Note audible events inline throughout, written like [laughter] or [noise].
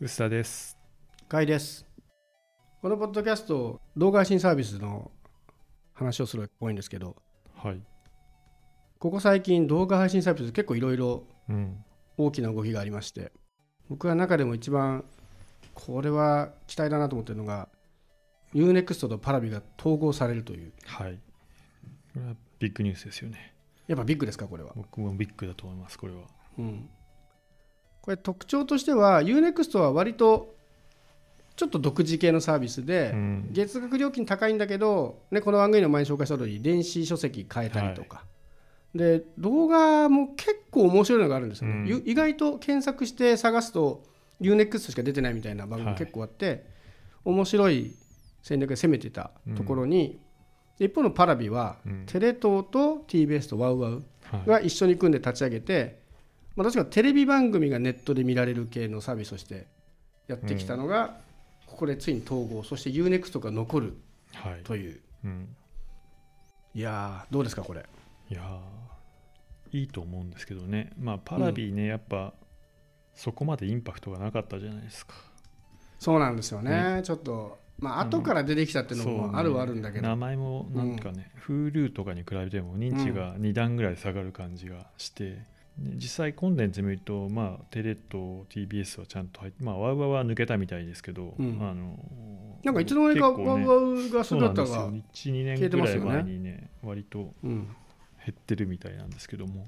薄田です。かいですこのポッドキャスト動画配信サービスの話をするのが多いんですけどはい。ここ最近動画配信サービス結構いろいろうん。大きな動きがありまして僕は中でも一番これは期待だなと思ってるのが UNEXT とパラビが統合されるというはい。これはビッグニュースですよね。やっぱビッグですかこれは、僕もビッグだと思います、これは。うん、これ特徴としては UNEXT は割とちょっと独自系のサービスで、うん。月額料金高いんだけど、ね、この番組の前に紹介した通り電子書籍変えたりとか、で動画も結構面白いのがあるんですよね、意外と検索して探すと UNEXT しか出てないみたいな番組はい。結構あって、面白い戦略で攻めてたところに、一方のパラビは、うん。テレ東と TBS とワウワウはい。が一緒に組んで立ち上げて、まあ、確かテレビ番組がネットで見られる系のサービスとしてやってきたのが、ここでついに統合そして UNEXT が残るはい。という。うん。いやーどうですかこれ？いやーいいと思うんですけどね。まあ、パラビね、やっぱ、そこまでインパクトがなかったじゃないですか。そうなんですよね。ちょっとまあ後から出てきたっていうのもあるはあるんだけど、名前もなんかね、Hulu とかに比べても認知が2段ぐらい下がる感じがして、で実際コンテンツ見ると、まあ、テレと TBS はちゃんと入って、まあ、ワウワウは抜けたみたいですけど、うん。あのなんかいつの間にかワウワウがそうなんですよ。姿が、1、2年ぐらい前にね、割とうん、減ってるみたいなんですけども、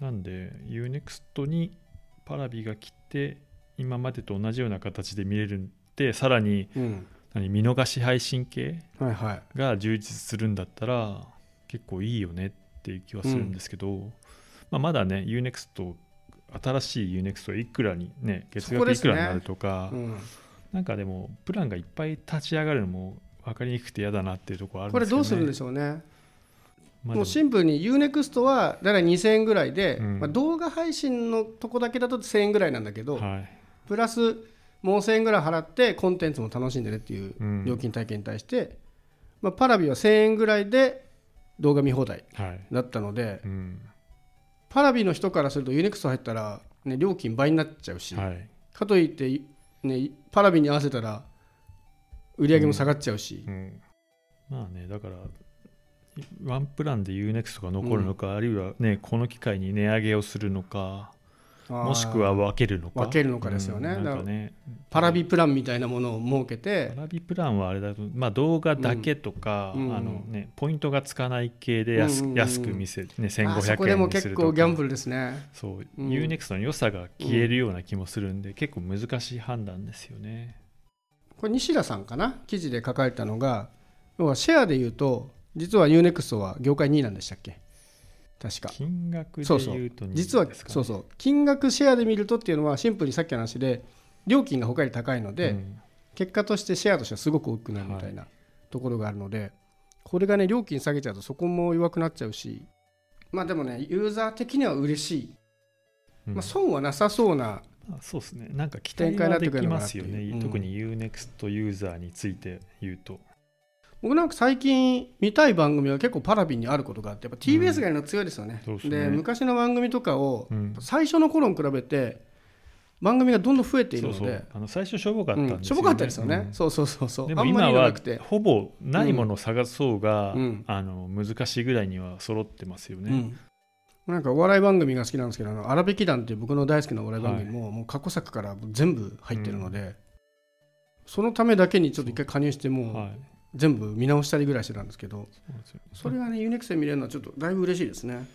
なんで、UNEXT にパラビが来て、今までと同じような形で見れるんで、さらにうん、何見逃し配信系はいはい。が充実するんだったら結構いいよねっていう気はするんですけど、まあ、まだね UNEXT 新しい UNEXT いくらにね月額いくらになるとか、うん、なんかでもプランがいっぱい立ち上がるのも分かりにくくて嫌だなっていうところあるんこれですけど、ね、どうするんでしょうね。まあも。うシンプルに UNEXT はだいたい2000円ぐらいで、うん。まあ、動画配信のとこだけだと1000円ぐらいなんだけど、はい。プラスもう1000円ぐらい払ってコンテンツも楽しんでねっていううん。料金体系に対して、まあ、パラビは1000円ぐらいで動画見放題はい。だったのでうんパラビの人からすると UNEXT 入ったら、ね、料金倍になっちゃうし、はい。かといって、ね、パラビに合わせたら売り上げも下がっちゃうし、うん、まあねだからワンプランで UNEXT が残るのか、あるいはねこの機会に値上げをするのかもしくは分けるのか？分けるのかですよね。うん。なんかね。パラビプランみたいなものを設けて。パラビプランはあれだと、まあ、動画だけとか、うん。あのね、ポイントがつかない系で安,、安く見せ、ね、あそ1500こでも結円にするとか。構ギャンブルですね。そう、うん。UNEXT の良さが消えるような気もするんで、結構難しい判断ですよね。これ西田さんかな？記事で書かれたのが要はシェアでいうと実は UNEXT は業界2位なんでしたっけ？確か。金額でそうと2実はそうそう。金額シェアで見るとっていうのはシンプルにさっきの話で料金が他より高いので、うん。結果としてシェアとしてはすごく大きくなるみたいなところがあるので、これがね料金下げちゃうとそこも弱くなっちゃうしまあでもねユーザー的には嬉しい、うん。まあ、損はなさそうなあそうですね。なんか期展開にな待はできってくるのかなますよね。特に UNEXT ユーザーについて言うと。僕なんか最近見たい番組は結構パラビにあることがあってやっぱ TBS がやるの強いですよね,、そうですね。で昔の番組とかをうん。最初の頃に比べて番組がどんどん増えているので。そうそう。あの最初しょぼかったんですよね。うんしょぼかったですよね、うん。そうそうそうそう。でも今はほぼないものを探そうが、うん。あの難しいぐらいには揃ってますよね。うん。なんかお笑い番組が好きなんですけどあの荒引き団っていう僕の大好きなお笑い番組も,、もう過去作から全部入ってるので、そのためだけにちょっと一回加入してもうはい全部見直したりぐらいしてたんですけどそれがね UNEXT で見れるのはちょっとだいぶ嬉しいですね。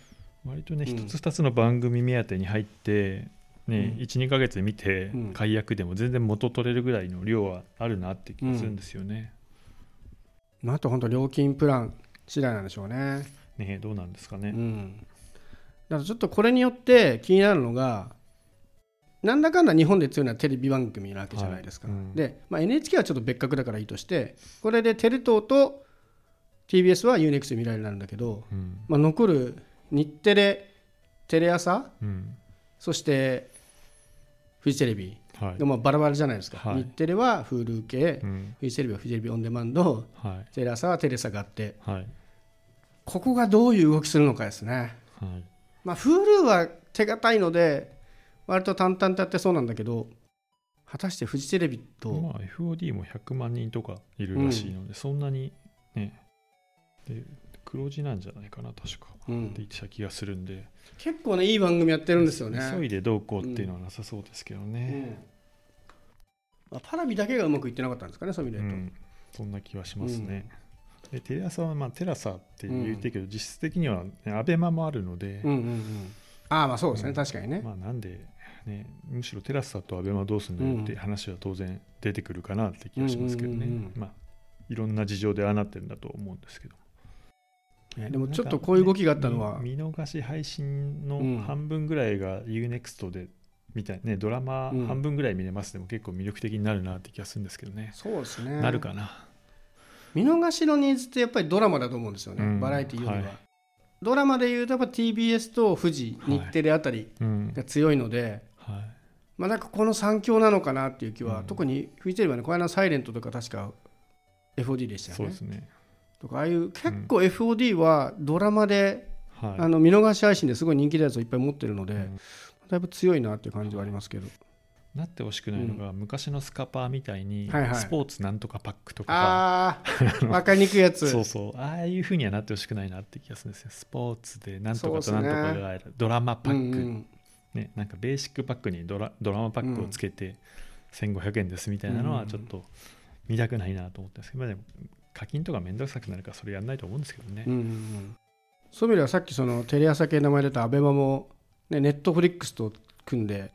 割とねうん。一つ二つの番組目当てに入って、ねうん。12か月で見てうん。解約でも全然元取れるぐらいの量はあるなって気がするんですよね。まあ、あと本当料金プラン次第なんでしょうね。ねどうなんですかね。うん、だからちょっとこれによって気になるのがなんだかんだ日本で強いのはテレビ番組なわけじゃないですか、はい。うん。で、まあ、NHK はちょっと別格だからいいとしてこれでテレ東と TBS は UNEXT で見られるんだけど、うん。まあ、残る日テレテレ朝うん。そしてフジテレビ。はい。がまあバラバラじゃないですか、はい。日テレは Hulu 系うん。フジテレビはフジテレビオンデマンドはい。テレ朝はテレサがあって。はい。ここがどういう動きするのかですね。はい。まあ Hulu は手堅いので割と淡々とやってそうなんだけど果たしてフジテレビと、まあ、FOD も100万人とかいるらしいので、そんなにねで黒字なんじゃないかな確か、うん。って言ってた気がするんで。結構ねいい番組やってるんですよね。急いでどうこうっていうのはなさそうですけどうね、ん。まあパラビだけがうまくいってなかったんですかねそういう意味で言ううん。そんな気はしますね、でテレ朝はまあテラサって言ってるけど、実質的には、ね、アベマもあるので、と、うんうんうん、ああまあそうですね、うん。確かにね、まあなんで、ね、むしろテラサとアベマどうするんだよっていう話は当然出てくるかなって気がしますけどね、うんうんうんうん。まあいろんな事情でああなってるんだと思うんですけどねでもちょっとこういう動きがあったのは、見見逃し配信うん。の半分ぐらいが UNEXT でみたいねドラマうん。半分ぐらい見れます。でも結構魅力的になるなって気がするんですけどね、そうですね。なるかな。見逃しのニーズってやっぱりドラマだと思うんですよね、うん。バラエティよりは、はい。ドラマでいうとやっぱ TBS と富士はい日テレあたりうん。が強いので、はいまあなんかこの3強なのかなっていう気は、うん。特にフジテレビはねこの間サイレントとか確か FOD でしたよね。そうですね。とかああいう結構 FOD はドラマで、はい。あの見逃し配信ですごい人気のやつをいっぱい持ってるので、うん。だいぶ強いなっていう感じはありますけど。なってほしくないのが、昔のスカパーみたいに、はいはい。スポーツなんとかパックとか。ああ分かりにくいやつ。[laughs] そうそう。ああいうふうにはなってほしくないなって気がするんですよ。スポーツでなんとかとなんとかドラマパック、うんうんね、なんかベーシックパックにドラドラマパックをつけて1500円ですみたいなのはちょっと見たくないなと思ってますけど、まあでも課金とかめんどくさくなるからそれやんないと思うんですけどね、うんうんうん。そういう意味ではさっきそのテレ朝系名前出たアベマも、ね、ネットフリックスと組んで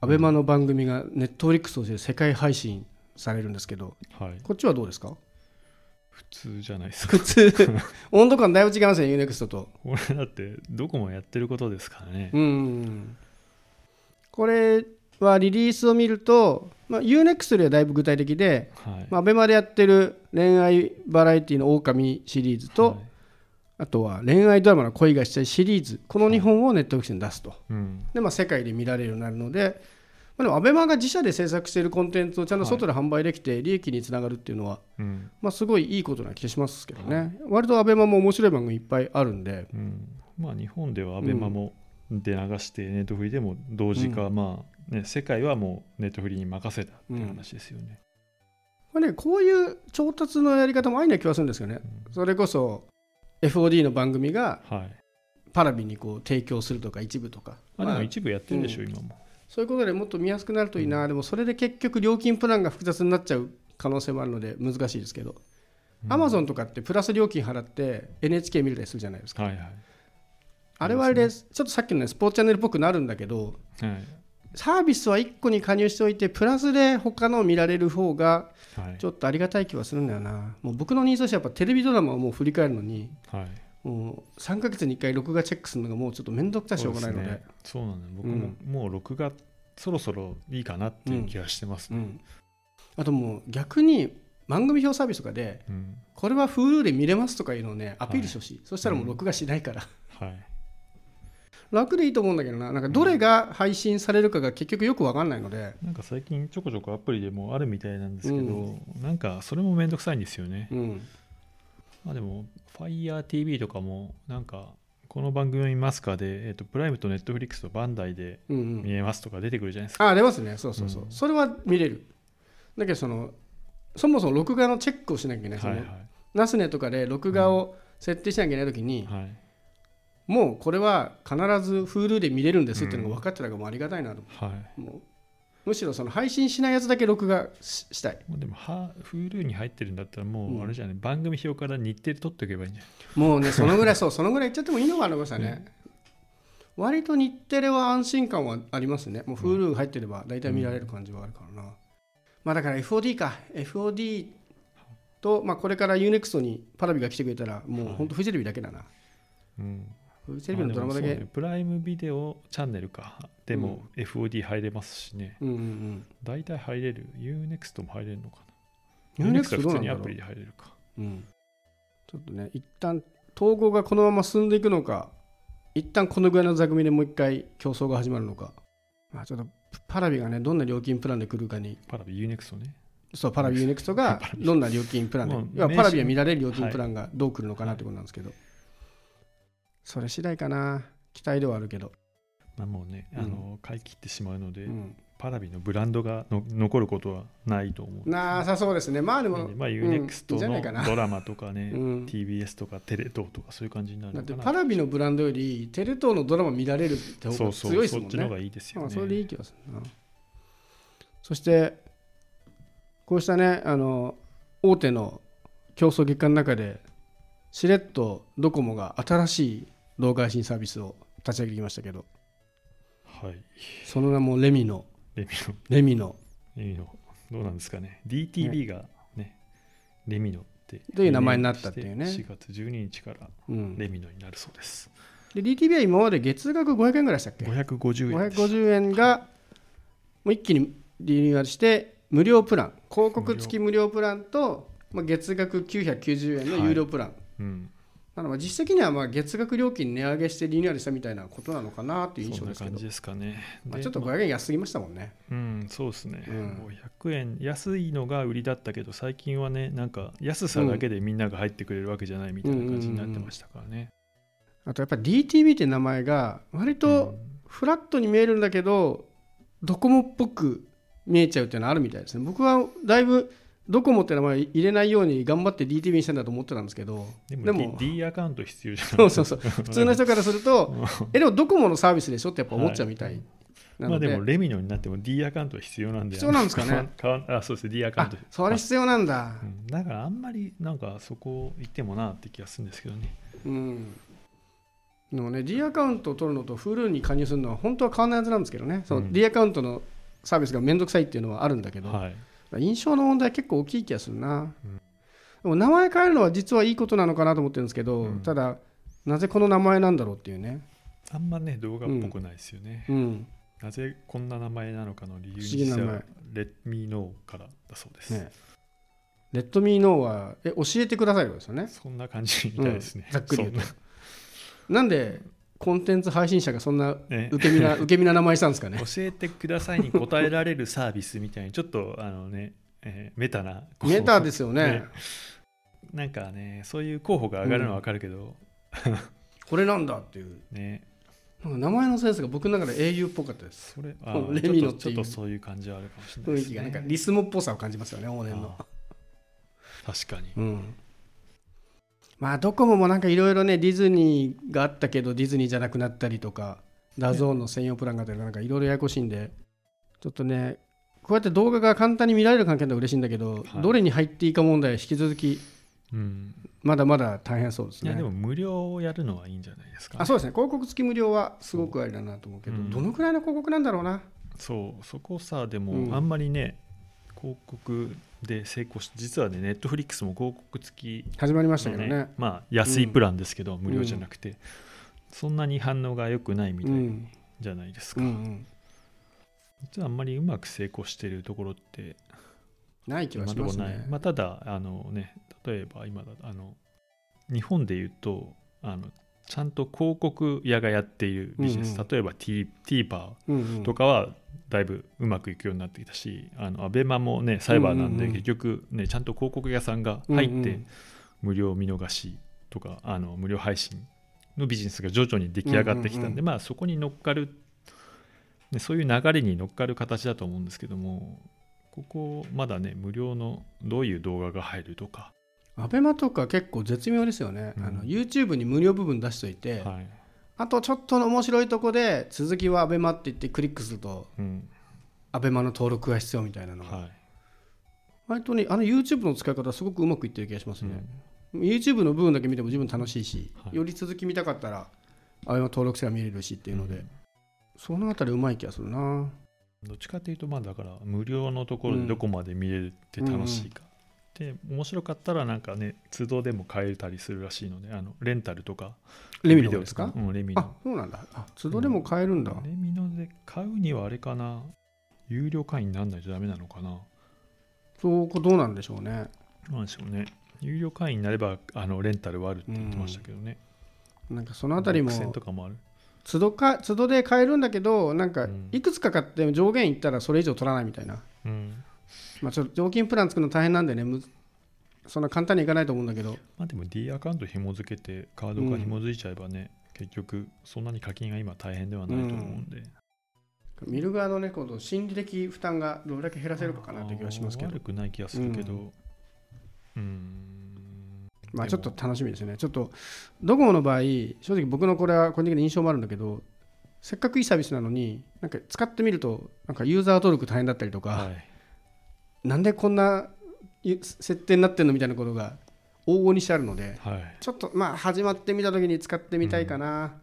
アベマの番組がネットフリックスとして世界配信されるんですけどはい。こっちはどうですか？普通じゃないですか。普通。[laughs] 温度感だいぶ違いますね UNEXT と。これだってどこもやってることですからね、うん。これはリリースを見ると、まあ、UNEXT よりはだいぶ具体的で、はい。まあ、アベマでやってる恋愛バラエティの狼シリーズと、はい。あとは恋愛ドラマの恋がしたいシリーズこの2本をネットフリックスに出すと、うん。で、まあ、世界で見られるようになるので、まあ、でもアベマが自社で制作しているコンテンツをちゃんと外で販売できて利益につながるっていうのは、うん。まあ、すごいいいことな気がしますけどね、割とアベマも面白い番組いっぱいあるんで、うん、まあ日本ではアベマも出流してネットフリでも同時化、まあね世界はもうネットフリに任せたっていう話ですよね、まあね、こういう調達のやり方もありな気はするんですよね。それこそ FOD の番組がはい。パラビにこう提供するとか一部とか、あでまあも一部やってるでしょ、うん。今もそういうことでもっと見やすくなるといいな、でもそれで結局料金プランが複雑になっちゃう可能性もあるので難しいですけど、アマゾンとかってプラス料金払って NHK 見れたりするじゃないですか。はいはい。あれはあれでちょっとさっきのねスポーツチャンネルっぽくなるんだけどはい。サービスは1個に加入しておいてプラスで他のを見られる方がはい。ちょっとありがたい気はするんだよな。もう僕のニーズとしてはやっぱテレビドラマをもう振り返るのにはいもう3ヶ月に1回録画チェックするのがもうちょっと面倒くさいしょうがないので。そうね。なんだ僕も、もう録画そろそろいいかなっていう気がしてますね、うん、あともう逆に番組表サービスとかでうん。これは Hulu で見れますとかいうのをねアピールしてほしい、そしたらもう録画しないから、はい。楽でいいと思うんだけどな。なんかどれが配信されるかが結局よく分かんないので、なんか最近ちょこちょこアプリでもあるみたいなんですけど、うなんかそれもめんどくさいんですよね、うんまあでも FireTV とかもなんかこの番組を見ますかで、えっとプライムとネットフリックスとバンダイでうんうん。見えますとか出てくるじゃないですか、あ出ますね。そうそうそう、うん。それは見れる。だけどそのそもそも録画のチェックをしなきゃいけない、はいはい。そのナスネとかで録画を設定しなきゃいけないときに、はい。もうこれは必ず Hulu で見れるんですっていうのが分かってたからもうありがたいなと思はい、う、もうむしろその配信しないやつだけ録画ししたい。もうでもは Hulu に入ってるんだったらもうん。うあれじゃない、番組表から日程取っておけばいいんじゃない？もうねそのぐらいそうそのぐらい言っちゃってもいいのかなと思いましたね、割と日テレは安心感はありますね。もう Hulu 入ってれば大体見られる感じはあるからな、まあだから FOD か。FOD と、まあ、これから UNEXT にパラビが来てくれたらもう本当フジテレビだけだな、うんフジテレビのドラマだけ、ねプライムビデオチャンネルか。でも FOD 入れますしね、うんうんうん。大体入れる。UNEXT も入れるのかな。UNEXT は普通にアプリで入れるか。うん、ちょっとね一旦統合がこのまま進んでいくのか一旦このぐらいの座組でもう一回競争が始まるのか、まあ、ちょっとパラビがねどんな料金プランで来るかに。パラビ UNEXT ね。そうパラビ UNEXT が [laughs] パラビ。どんな料金プランで。パラビは見られる料金プランがどう来るのかなってことなんですけど、それ次第かな。期待ではあるけど、まあもうね、うん。あの買い切ってしまうので、うん。パラビのブランドがの残ることはないと思う。なさそうですね。まあでも、まあ、うん。UNEXT じゃないかな。のドラマとかね、うん。TBS とかテレ東とかそういう感じになるだってのかなパラビのブランドよりテレ東のドラマ見られるって方がそうそう。強いですもんね。そっちの方がいいですよね。まあそれでいい気がするな。そしてこうしたねあの大手の競争月間の中でしれっとドコモが新しい動画配信サービスを立ち上げてきましたけど。はい。その名もレミノレミノレミノレミノどうなんですかね。DTV がねレミノってという名前になったっていうね。4月12日からうん、レミノになるそうです。で DTV は今まで月額500円ぐらいでしたっけ？550円です550円がもう一気にリニューアルして無料プラン。広告付き無料プランと、まあ、月額990円の有料プラン、うんなのでまあ実績にはまあ月額料金値上げしてリニューアルしたみたいなことなのかなという印象ですけど。感じですかね。でまあちょっとまあ500円安すぎましたもんね。うん。そうですね、うん。500円安いのが売りだったけど最近はねなんか安さだけでみんなが入ってくれるわけじゃないみたいな感じになってましたからね。あとやっぱり DTV って名前が割とフラットに見えるんだけどドコモっぽく見えちゃうっていうのはあるみたいですね。僕はだいぶドコモって名前入れないように頑張って DTV にしたんだと思ってたんですけどでもでも D, D アカウント必要じゃない。そうそうそう。普通の人からするとえでもドコモのサービスでしょってやっぱ思っちゃうみたいなので,、まあでもレミノになっても D アカウントは必要なんで。必要なんですかね。変 [laughs] わあそうです。ね D アカウンあトそれ必要なんだ。うん。だからあんまりなんかそこ行ってもなって気がするんですけどね。うん。でもね D アカウントを取るのと Hulu に加入するのは本当は変わらないはずなんですけどね、そのうん。D アカウントのサービスがめんどくさいっていうのはあるんだけど、はい印象の問題結構大きい気がするな、うん。でも名前変えるのは実はいいことなのかなと思ってるんですけど、うん。ただなぜこの名前なんだろうっていうね、あんまね動画っぽくないですよね、うん。なぜこんな名前なのかの理由に不思議な名前実はレッミーノーからだそうです、ね、レッドミーノーはえ教えてくださいですよね。そんな感じみたいですね、うん。ざっくり言うと。なんでコンテンツ配信者がそんな受け身な [laughs] 受け身な名前にしたんですかね？教えてくださいに答えられるサービスみたいにちょっとあのね、えーメタなメタですよね。ね。なんかねそういう候補が上がるのは分かるけど、これなんだっていう。[laughs] ね。なんか名前のセンスが僕の中で auっぽかったです。それ [laughs] Lemino っていうちょっとそういう感じはあるかもしれないですね。雰囲気がなんか LISMOっぽさを感じますよね往年の。確かに。うんまあドコモもなんかいろいろねディズニーがあったけどディズニーじゃなくなったりとか DAZN の専用プランがあったりとかなんかいろいろややこしいんでちょっとねこうやって動画が簡単に見られる関係だと嬉しいんだけど、はい。どれに入っていいか問題は引き続きうん。まだまだ大変そうですね。いやでも無料をやるのはいいんじゃないですか、あそうですね。広告付き無料はすごくありだなと思うけど、うん。どのくらいの広告なんだろうな。そうそこさでうん。もあんまりね、広告で成功して実はねネットフリックスも広告付き始まりましたのけどね。まあ安いプランですけど、無料じゃなくて、そんなに反応が良くないみたいうん。じゃないですか、うんうん。実はあんまりうまく成功してるところってない気は今しますね。まあ、ただあのね例えば今だあの日本で言うとあのちゃんと広告屋がやっているビジネス、うんうん。例えば TVer うんうん。とかはだいぶうまくいくようになってきたし、あのアベマもねサイバーなんで、うんうんうん。結局ねちゃんと広告屋さんが入ってうんうん無料見逃しとかあの無料配信のビジネスが徐々に出来上がってきたんで、うんうんうん。まあそこに乗っかる、ね、そういう流れに乗っかる形だと思うんですけどもここまだね無料のどういう動画が入るとか、アベマとか結構絶妙ですよね、うん。あの YouTube に無料部分出しといて、はい。あとちょっとの面白いとこで続きはアベマって言ってクリックするとうん。アベマの登録が必要みたいなのが、はい。割とねあの YouTube の使い方すごくうまくいってる気がしますうね、ん。YouTube の部分だけ見ても十分楽しいし、はい。より続き見たかったらアベマ登録すれば見れるしっていうので、うん。そのあたりうまい気がするな。どっちかというとまあだから無料のところでどこまで見れるって楽しいか、で面白かったらなんかね都度でも買えたりするらしいのであのレンタルとかレミノですか？うん、レミあノそうなんだ。あ都度でも買えるんだ、レミノで買うにはあれかな。有料会員にならないとダメなのかな。そうこどうなんでしょうね。なんでしょうね。有料会員になればあのレンタルはあるって言ってましたけどね、なんかそのあたりもとかもある。都度か都度で買えるんだけどなんかうん。いくつか買って上限いったらそれ以上取らないみたいな、うんまあ、ちょっと料金プラン作るの大変なんでねむそんな簡単にいかないと思うんだけど。まあでも D アカウント紐付けてカードが紐付いちゃえばね、結局そんなに課金が今大変ではないと思うんで、見る側のねこの心理的負担がどれだけ減らせるかかなって気がしますけど。悪くない気がするけど。ううん。まあちょっと楽しみですよね。ちょっとドコモの場合正直僕のこれは個人的な印象もあるんだけどせっかくいいサービスなのになんか使ってみるとなんかユーザー登録大変だったりとか、はいなんでこんなゆ設定になってんのみたいなことが往々にしてあるのではい。ちょっとまあ始まってみた時に使ってみたいかな、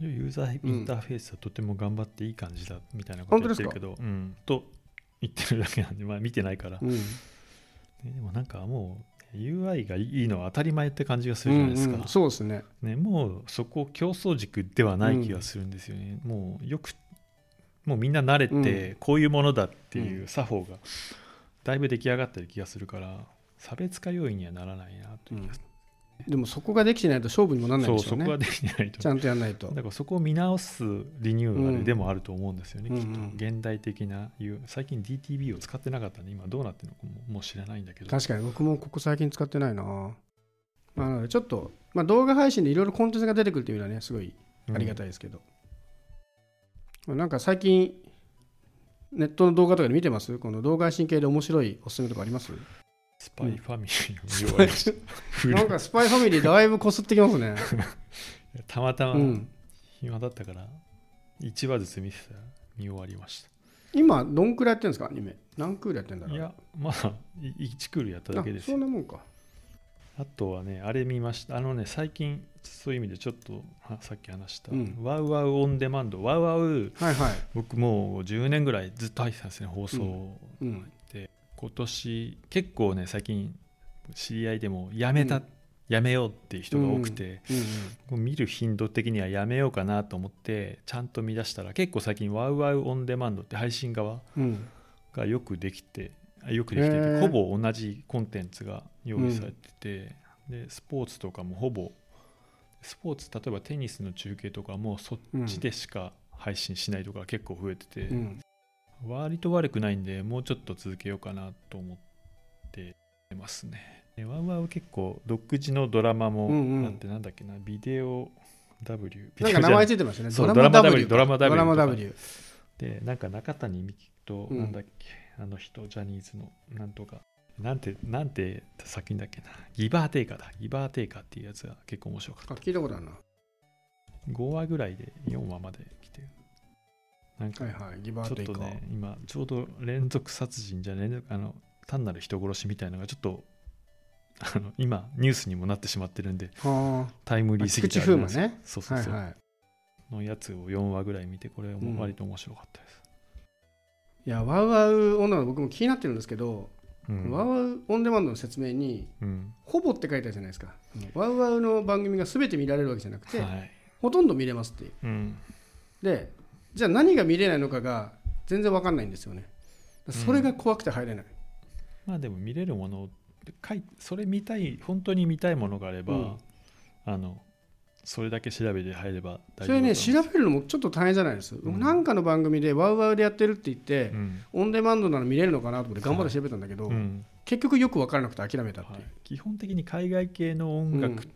ユーザーインターフェースはとても頑張っていい感じだみたいなこと言ってるけど、うん、と言ってるだけなんで、まあ、見てないから、うん。ねでもなんかもう UI がいいのは当たり前って感じがするじゃないですか、うんうん。そうですね。ね、もうそこ競争軸ではない気がするんですよね、もうよくもうみんな慣れてこういうものだっていう作法がだいぶ出来上がってる気がするから差別化要因にはならないなという気がすでもそこができてないと勝負にもならる、ないでしょうね。そこはできてないと。ちゃんとやらないと。だからそこを見直すリニューアルでもあると思うんですよね、きっうん。うんうんと。現代的ないう最近 DTB を使ってなかったんで今どうなってるのかももう知らないんだけど。確かに僕もここ最近使ってないな、まあ、なのでちょっと、まあ、動画配信でいろいろコンテンツが出てくるっていうのはねすごいありがたいですけど、まあなんか最近ネットの動画とかで見てます？この動画配信系で面白いおすすめとかあります？スパイファミリーを見終わりましたフルなんかスパイファミリーだいぶこすってきますね。[laughs] たまたまうん、暇だったから1話ずつ見てたら見終わりました。今どんくらいやってるんですか？アニメ。何クールやってんだろう？いやまあ1クールやっただけですそんなもんか。あとはねあれ見ました。あのね最近そういう意味でちょっとはさっき話した、うん。ワウワウオンデマンドワウワウはいはい。僕もう10年ぐらいずっと入ってたんですね放送うん。で。今年結構ね最近知り合いでもやめた、うん。やめようっていう人が多くて、見る頻度的にはやめようかなと思ってちゃんと見出したら結構最近ワウワウオンデマンドって配信側うん。うんがよくできてあよくできてへー。てほぼ同じコンテンツが用意されてて、でスポーツとかもほぼスポーツ例えばテニスの中継とかもそっちでしか配信しないとか結構増えてて、うん。割と悪くないんでもうちょっと続けようかなと思ってますね。でワウワウ結構独自のドラマも、うんうん。なんてなんだっけなビデオ W なんか名前ついてましたね。ドラマ W。ドラマ W ドラマ W。オでなんか中谷美紀と、うんなんだっけあの人ジャニーズのなんとかなんてなんて作品だっけなギバーテイカーだギバーテイカーっていうやつが結構面白かあっ聞いたことあるな。た5話ぐらいで4話まで来てるなんかはいはい。ギバちょっと。ね今ちょうど連続殺人じゃねあの単なる人殺しみたいなのがちょっとあの今ニュースにもなってしまってるんではタイムあ。リーすぎて菊池風磨ね。そうそうそう、はいはい。のやつを4話ぐらい見てこれも割と面白かったです、いや、ワウワウ女の僕も気になってるんですけど、うん。ワウワウオンデマンドの説明に、うん。ほぼって書いてあるじゃないですか。ワウワウの番組が全て見られるわけじゃなくて、はい。ほとんど見れますっていう。うん。でじゃあ何が見れないのかが全然わかんないんですよね。それが怖くて入れない、まあでも見れるものかいそれ見たい本当に見たいものがあれば、うん。あのそれだけ調べて入れば大丈夫それね調べるのもちょっと大変じゃないです、僕なんかの番組でワウワウでやってるって言って、うん。オンデマンドなら見れるのかなと思って頑張って調べたんだけど、うん。結局よく分からなくて諦めたっていう、はい、基本的に海外系の音楽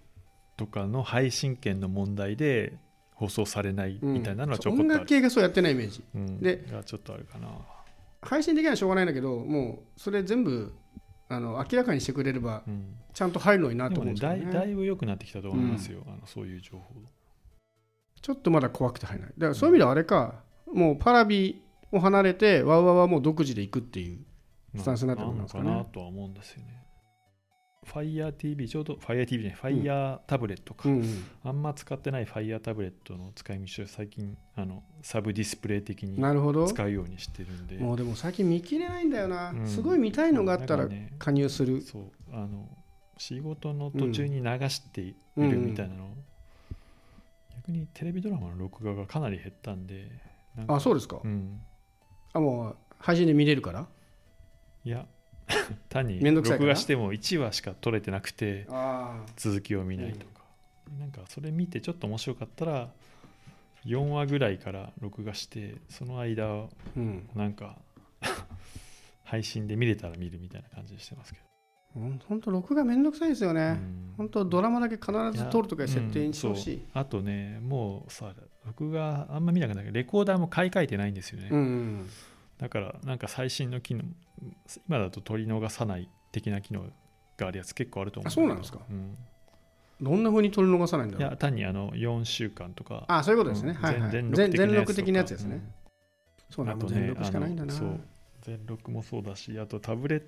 とかの配信権の問題で放送されないみたいなのはちょこっ音とある、楽系がそうやってないイメージ。うん、でがちょっとあるかな。配信できないのはしょうがないんだけどもうそれ全部あの明らかにしてくれればうん。ちゃんと入るのになでと思うんですね。いだいぶ良くなってきたと思いますよ、あのそういう情報。ちょっとまだ怖くて入らない。だからそういう意味ではあれか、もうパラビを離れてワウワウはもう独自で行くっていうスタンスになってるんですかね。あん。のかなとは思うんですよね FireTV ちょうど FireTV ね Fire タブレットか、うんうん。あんま使ってない Fire タブレットの使い道を最近あのサブディスプレイ的になるほど。使うようにしてるんで。もうでも最近見切れないんだよな、うん。すごい見たいのがあったら加入する、そうあの仕事の途中に流していうんるみたいなの、逆にテレビドラマの録画がかなり減ったんでなんかあそうですか、うん。あもう配信で見れるから？いや単に録画しても1話しか撮れてなくてあ続きを見ないとか、なんかそれ見てちょっと面白かったら4話ぐらいから録画してその間をうん。なんか [laughs] 配信で見れたら見るみたいな感じにしてますけど。本当録画めんどくさいですようね、ん。本当ドラマだけ必ず撮るとか設定にしてほしい。あとねもうさ僕があんま見なくなるけどレコーダーも買い替えてないんですよね、うんうん。だからなんか最新の機能今だと取り逃さない的な機能があるやつ結構あると思うあそうなんですか。うん。どんなふうに撮り逃さないんだいろう。や単にあの4週間とか。あそういうことですね、うん。はいはい。全全全全録録的なやつですね、うん。そうなんだ、あとね全録しかないんだな。そう。全録もそうだしあとタブレッ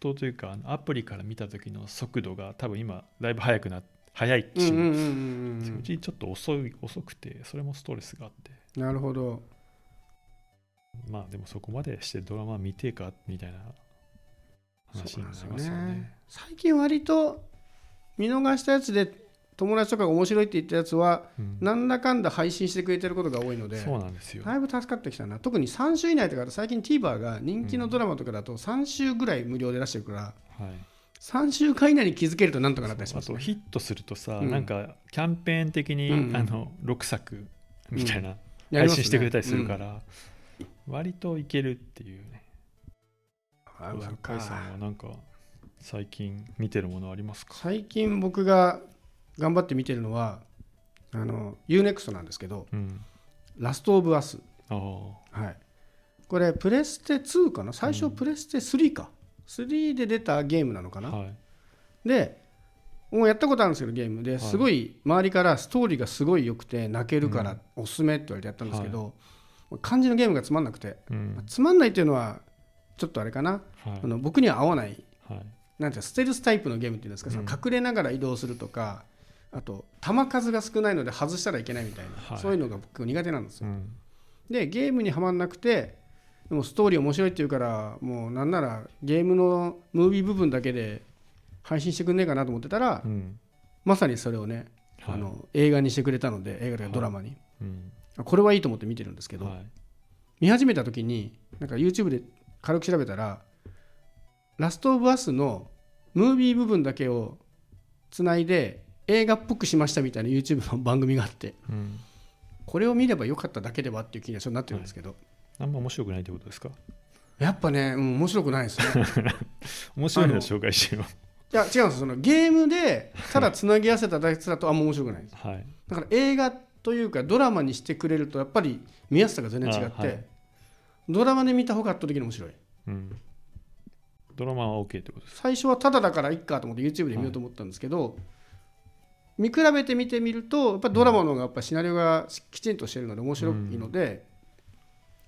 トというかアプリから見た時の速度が多分今だいぶ速くな速いし、うんうんうちちょっと遅い遅くてそれもストレスがあって。うんなるほどまあでもそこまでしてドラマ見てえかみたいな話になりますよね。そうなんですよ最近割と見逃したやつで友達とかが面白いって言ったやつはうん。なんだかんだ配信してくれてることが多いのでそうなんですよ。だいぶ助かってきたな。特に3週以内とか最近 TVer が人気のドラマとかだと3週ぐらい無料で出してるからはい。3週間以内に気づけるとなんとかなったりします、ね、あとヒットするとさ、うん。なんかキャンペーン的に、うんうん。あの6作みたいな、やり配信してくれたりするから、割といけるっていうね。あわか甲斐さんはなんか最近見てるものありますか？最近僕が頑張って見てるのはあの UNEXT なんですけどうん「ラスト・オブ・アス。ああ」はい。これプレステ2かな？最初プレステ3か、3で出たゲームなのかな、はい。でもうやったことあるんですけどゲーム。でい。すごい周りからストーリーがすごい良くて泣けるからおすすめって言われてやったんですけど、漢字のゲームがつまんなくて、うん。つまんないっていうのはちょっとあれかな、はい。あの僕には合わない。はい。なんていうかステルスタイプのゲームっていうんですか、その隠れながら移動するとかあと弾数が少ないので外したらいけないみたいな、はい。そういうのが僕苦手なんですよ、うん。でゲームにはまんなくてでもストーリー面白いっていうからもうなんならゲームのムービー部分だけで配信してくんねえかなと思ってたら、うん。まさにそれをね、はい。あの映画にしてくれたので映画とかドラマに、うんこれはいいと思って見てるんですけど、はい。見始めた時になんか YouTube で軽く調べたら「ラスト・オブ・アス」のムービー部分だけをつないで映画っぽくしましたみたいな YouTube の [laughs] 番組があってうん。これを見ればよかっただけではっていう気にはちょっとなってるんですけど、あんま面白くないってことですか？やっぱね、うん、面白くないですね。[laughs] 面白いの紹介してよいや違うんですよ。そのゲームでただつなぎ合わせただけだとあんま面白くないです。はい。だから映画というかドラマにしてくれるとやっぱり見やすさが全然違って、あはい。ドラマで見た方が圧倒的に面白い。うん。ドラマは OK ってことです最初はただだからいっかと思って YouTube で見ようと思ったんですけど、見比べて見てみるとやっぱドラマの方がやっぱシナリオがきちんとしてるので面白いので、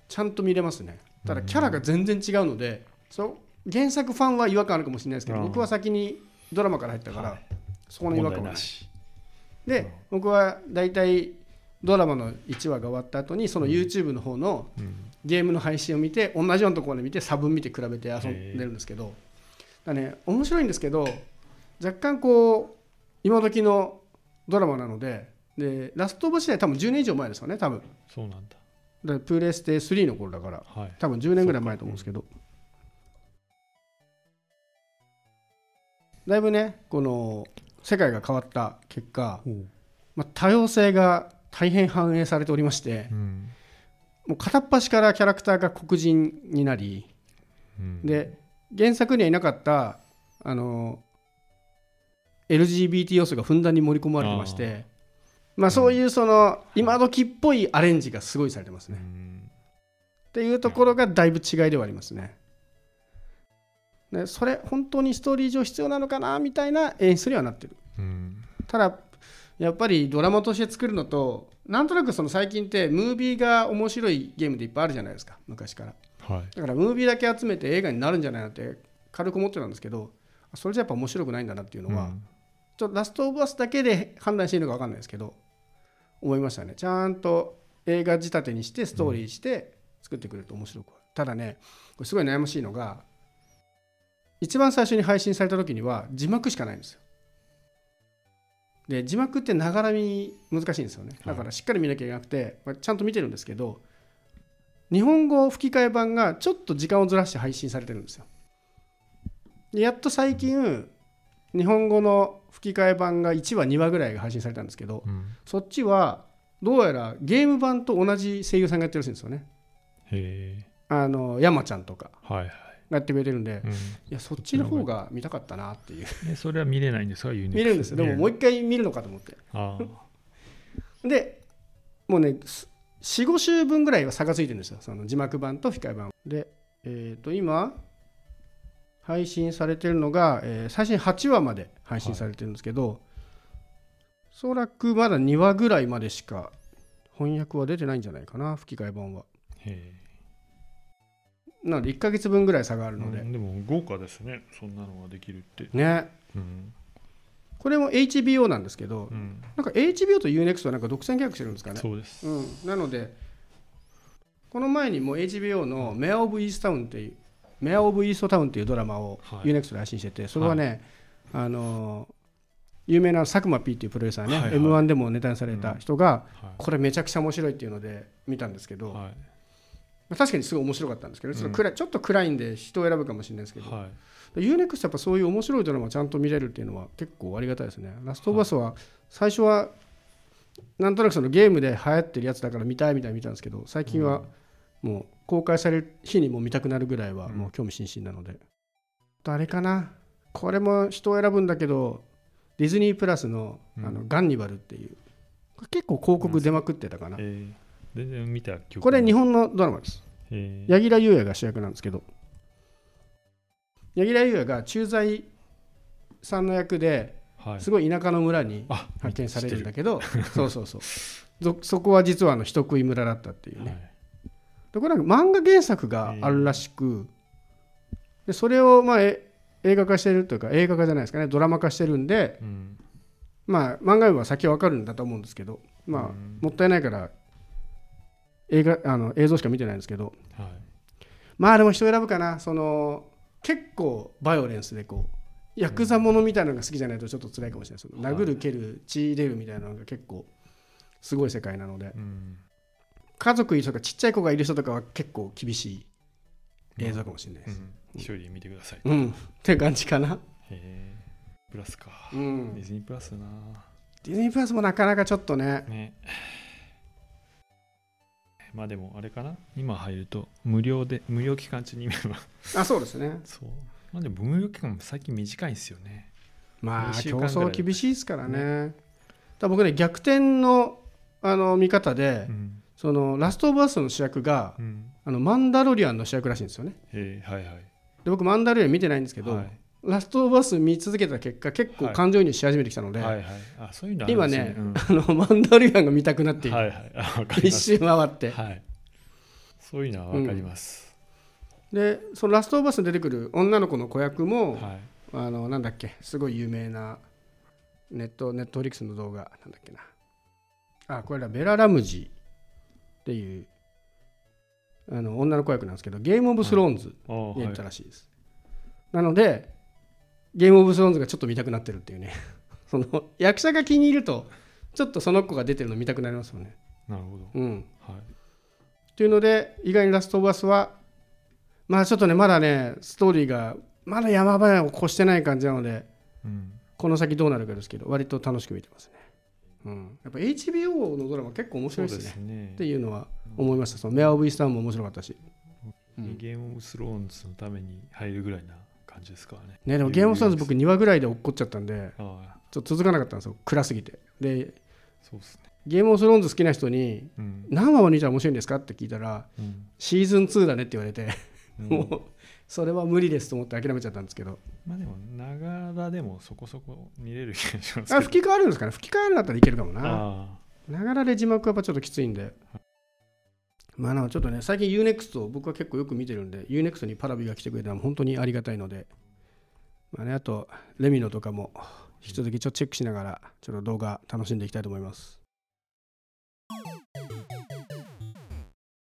ちゃんと見れますね。ただキャラが全然違うので、そう原作ファンは違和感あるかもしれないですけど、うん。僕は先にドラマから入ったから、はい。そこの違和問感はない。で僕は大体ドラマの1話が終わった後にその YouTube の方のうん。ゲームの配信を見て同じようなところで見て差分見て比べて遊んでるんですけど。だね面白いんですけど若干こう今時のドラマなのででラストオブ自体多分10年以上前ですよね多分。そうなんだ。でプレステ3の頃だからはい。多分10年ぐらい前と思うんですけど。だいぶねこの世界が変わった結果、まあ、多様性が大変反映されておりましてうんもう片っ端からキャラクターが黒人になりうんで原作にはいなかったあの LGBT 要素がふんだんに盛り込まれてましてまあ、そういうその今時っぽいアレンジがすごいされてますうね。んっていうところがだいぶ違いではありますね。でそれ本当にストーリー上必要なのかなみたいな演出にはなってる。うんただやっぱりドラマとして作るのとなんとなくその最近ってムービーが面白いゲームでいっぱいあるじゃないですか昔から。はい。だからムービーだけ集めて映画になるんじゃないなって軽く思ってたんですけどそれじゃやっぱ面白くないんだなっていうのは、うん。ちょっとラストオブアスだけで判断していいのか分かんないですけど思いましたね。ちゃんと映画仕立てにしてストーリーして作ってくれると面白く、ただねこれすごい悩ましいのが一番最初に配信された時には字幕しかないんですよで字幕ってながら見難しいんですよね。だからしっかり見なきゃいけなくて、まあちゃんと見てるんですけど日本語吹き替え版がちょっと時間をずらして配信されてるんですよ。でやっと最近日本語の吹き替え版が1話2話ぐらいが配信されたんですけどうん。そっちはどうやらゲーム版と同じ声優さんがやってるらしいんですよね。へえあの山ちゃんとか。はいはいやってくれてるんで、うん。いやそっちの方が見たかったなっていう。えそれは見れないんです。か見れるんです。よでももう一回見るのかと思って。でもうね45週分ぐらいは差がついてるんですよ。その字幕版と吹き替え版でえっ、と今配信されてるのが、えー最新8話まで配信されてるんですけど、おそらくまだ2話ぐらいまでしか翻訳は出てないんじゃないかな吹き替え版は。へなので1ヶ月分ぐらい差があえるので、うんでも豪華ですね。そんなのができるって。ね。うん。これも HBO なんですけど、うん。なんか HBO と UNEXT はなんか独占契約してるんですかね。そうです。うん、なのでこの前にもう HBO の「メア・オブ・イースタウン」っていう「メア・オブ・イーストタウン」っていうドラマをはい。UNEXT で配信しててそれはね、あのー有名な佐久間 P っていうプロデューサーね、はいはい。m 1でもネタにされた人が、はこれめちゃくちゃ面白いっていうので見たんですけど、い。はまあ確かにすごい面白かったんですけどちょっと暗い,、ちょっと暗いんで人を選ぶかもしれないですけど、いはい。UNEXT やっぱそういう面白いドラマをちゃんと見れるっていうのは結構ありがたいですね。ラストオブアスは最初はなんとなくそのゲームで流行ってるやつだから見たいみたいに見たんですけど最近はもう公開される日にも見たくなるぐらいはもう興味津々なので、誰かな。これも人を選ぶんだけどディズニープラスのあのうん。ガンニバルっていう。結構広告出まくってたかな。えー全然見た記憶これ日本本のドラマです。えー。柳楽優弥が主役なんですけど。柳楽優弥が駐在さんの役ではい。すごい田舎の村にあ派遣されるんだけけど [laughs] そうそうそう。そそこは実はあの人食い村だったっていうね、でこれは漫画原作があるらしくでそれをまあえ映画化してるというか映画化じゃないですかね。ドラマ化してるんでうん。まあ漫画部は先は分かるんだと思うんですけどまあうん。もったいないから映画あの映像しか見てないんですけど。はい。まあでも人選ぶかな。その結構バイオレンスでこうヤクザものみたいなのが好きじゃないとちょっと辛いかもしれない。そのはい。殴る蹴る血出るみたいなのが結構すごい世界なので。うん。家族いる人とかちっちゃい子がいる人とかは結構厳しい映像かもしれないです。うん。一人で見てください。うん、って感じかな。へえ。プラスか。うん、ディズニープラスな。ディズニープラスもなかなかちょっとね、ねまあでもあれかな。今入ると無料で無料期間中に見れば。あそうですね。そう。まあでも無料期間も最近短いんですよね。まあ競争厳しいですからね。だ僕ね逆転のあの見方で、うん。そのラストオブアスの主役がうん。あのマンダロリアンの主役らしいんですよね。はいはい。で僕マンダロリアン見てないんですけど、はいラストオブアス見続けた結果結構はい。感情移入し始めてきたので、はいはい。あそういうのあるん今ね、うん。あのマンダロリアンが見たくなっている、はい。はい一周回って。はい。そういうのはわかります、でそのラストオブアスに出てくる女の子の子役も、はい。あのなんだっけすごい有名なネットネットフリックスの動画なんだっけな。あこれだベラ・ラムジーっていうあの女の子役なんですけどゲームオブスローンズあはい。に出たらしいです、なのでゲームオブスローンズがちょっと見たくなってるっていうね。[laughs] その役者が気に入るとちょっとその子が出てるの見たくなりますよね。なるほど。うん。はい。というので意外にラストオブアスはまあちょっとねまだねストーリーがまだ山場を越してない感じなのでうん。この先どうなるかですけど割と楽しく見てますね、うん、やっぱ HBO のドラマ結構面白いですね。ですね。っていうのは思いました。そのメア・オブ・イスターンも面白かったし、うんゲームオブスローンズのために入るぐらいな感じですからね。ね、でもゲームオブ・スタズ僕2話ぐらいで落っこっちゃったんでちょっと続かなかったんですよ。暗すぎて。でそうですね。ゲームオブ・スローンズ好きな人にうん何話まで見たら面白いんですか？って聞いたらうんシーズン2だねって言われて、うん。[laughs] もうそれは無理ですと思って諦めちゃったんですけど。まあでもながらでもそこそこ見れる気がしますあ吹き替わるんですかね？吹き替えるんだったらいけるかもな。あながらで字幕はやっぱちょっときついんでまあなんかちょっとね最近 UNEXT を僕は結構よく見てるんで UNEXT にパラビが来てくれたのは本当にありがたいのでまあねあとレミノとかも引き続きちょっとチェックしながらちょっと動画楽しんでいきたいと思います。